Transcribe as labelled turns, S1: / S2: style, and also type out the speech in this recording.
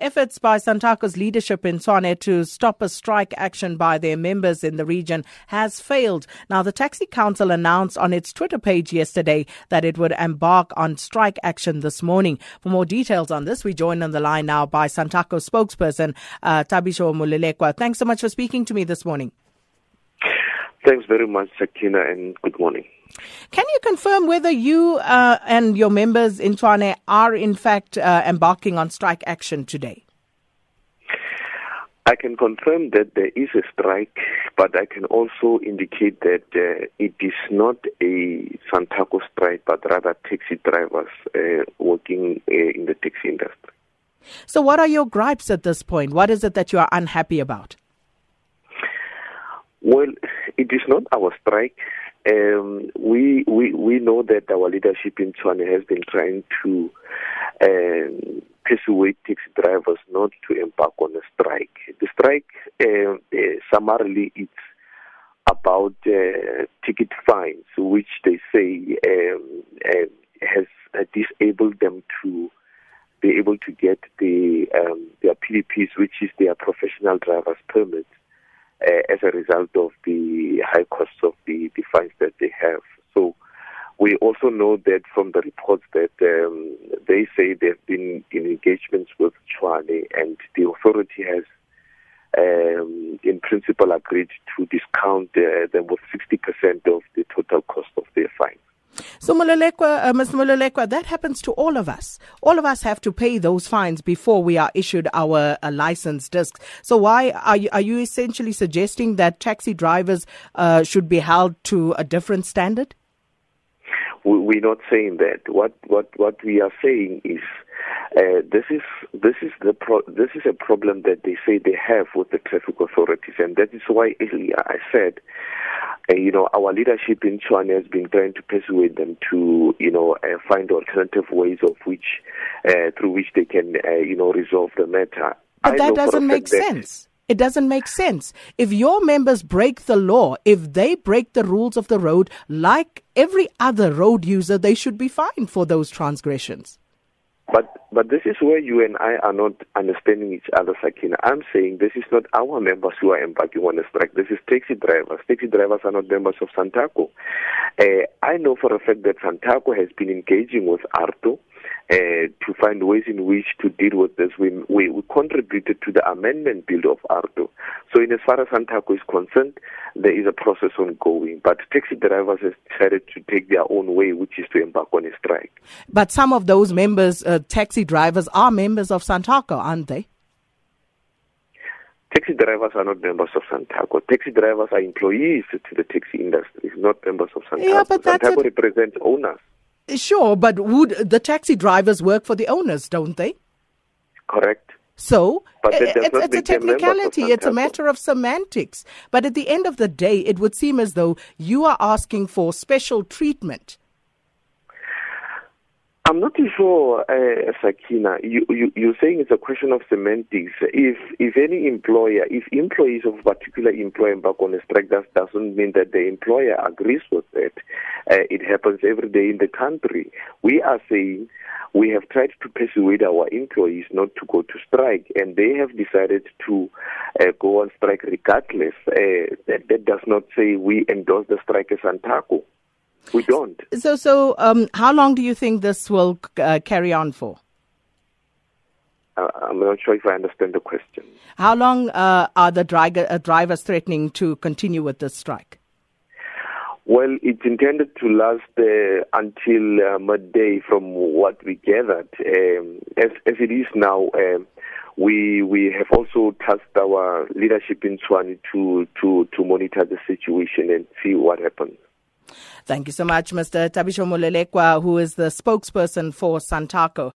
S1: Efforts by Santaco's leadership in Tshwane to stop a strike action by their members in the region has failed. Now, the Taxi Council announced on its Twitter page yesterday that it would embark on strike action this morning. For more details on this, we join on the line now by Santaco spokesperson uh, Thabiso Molelekwa. Thanks so much for speaking to me this morning.
S2: Thanks very much, Sakina, and good morning.
S1: Can you confirm whether you uh, and your members in Tshwane are in fact uh, embarking on strike action today?
S2: I can confirm that there is a strike, but I can also indicate that uh, it is not a Santaco strike, but rather taxi drivers uh, working uh, in the taxi industry.
S1: So, what are your gripes at this point? What is it that you are unhappy about?
S2: Well, it is not our strike. Um, we, we, we know that our leadership in Tshwane has been trying to um, persuade taxi drivers not to embark on a strike. The strike, uh, uh, summarily, it's about uh, ticket fines, which they say um, uh, has disabled them to be able to get the um, their PDPs, which is their professional driver's permits uh, as a result of the high costs of the, the fines that they have. So we also know that from the reports that um, they say they've been in engagements with Tshwane and the authority has um, in principle agreed to discount uh, them with 60% of the total cost of their fines.
S1: So, uh, Mr. Molelekwa, that happens to all of us. All of us have to pay those fines before we are issued our uh, license discs. So, why are you, are you essentially suggesting that taxi drivers uh, should be held to a different standard?
S2: We're not saying that. What what what we are saying is uh, this is this is the pro- this is a problem that they say they have with the traffic authorities, and that is why earlier I said uh, you know, our leadership in Tshwane has been trying to persuade them to, you know, uh, find alternative ways of which, uh, through which they can, uh, you know, resolve the matter.
S1: But I that doesn't make sense. It doesn't make sense. If your members break the law, if they break the rules of the road, like every other road user, they should be fined for those transgressions.
S2: But but this is where you and I are not understanding each other, Sakina. I'm saying this is not our members who are embarking on a strike. This is taxi drivers. Taxi drivers are not members of Santaco. Uh, I know for a fact that Santaco has been engaging with AARTO uh, to find ways in which to deal with this. We, we, we contributed to the amendment bill of AARTO. As far as Santaco is concerned, there is a process ongoing. But taxi drivers have decided to take their own way, which is to embark on a strike.
S1: But some of those members, uh, taxi drivers, are members of Santaco, aren't they?
S2: Taxi drivers are not members of Santaco. Taxi drivers are employees to the taxi industry, not members of Santaco.
S1: Yeah, but
S2: Santaco represents owners.
S1: Sure, but would the taxi drivers work for the owners, don't they?
S2: Correct.
S1: So it's, it's a technicality. It's a matter of semantics. But at the end of the day, it would seem as though you are asking for special treatment
S2: I'm not too sure, uh, Sakina. You, you, you're saying it's a question of semantics. If if any employer, if employees of a particular employer embark on a strike, that doesn't mean that the employer agrees with it. Uh, it happens every day in the country. We are saying we have tried to persuade our employees not to go to strike, and they have decided to uh, go on strike regardless. Uh, that, that does not say we endorse the strike as Santaco. We don't.
S1: So, so um, how long do you think this will uh, carry on for?
S2: Uh, I'm not sure if I understand the question.
S1: How long uh, are the driver, uh, drivers threatening to continue with this strike?
S2: Well, it's intended to last uh, until uh, midday, from what we gathered. Um, as, as it is now, um, we we have also tasked our leadership in Tshwane to to to monitor the situation and see what happens.
S1: Thank you so much, Mr. Thabiso Molelekwa, who is the spokesperson for Santaco.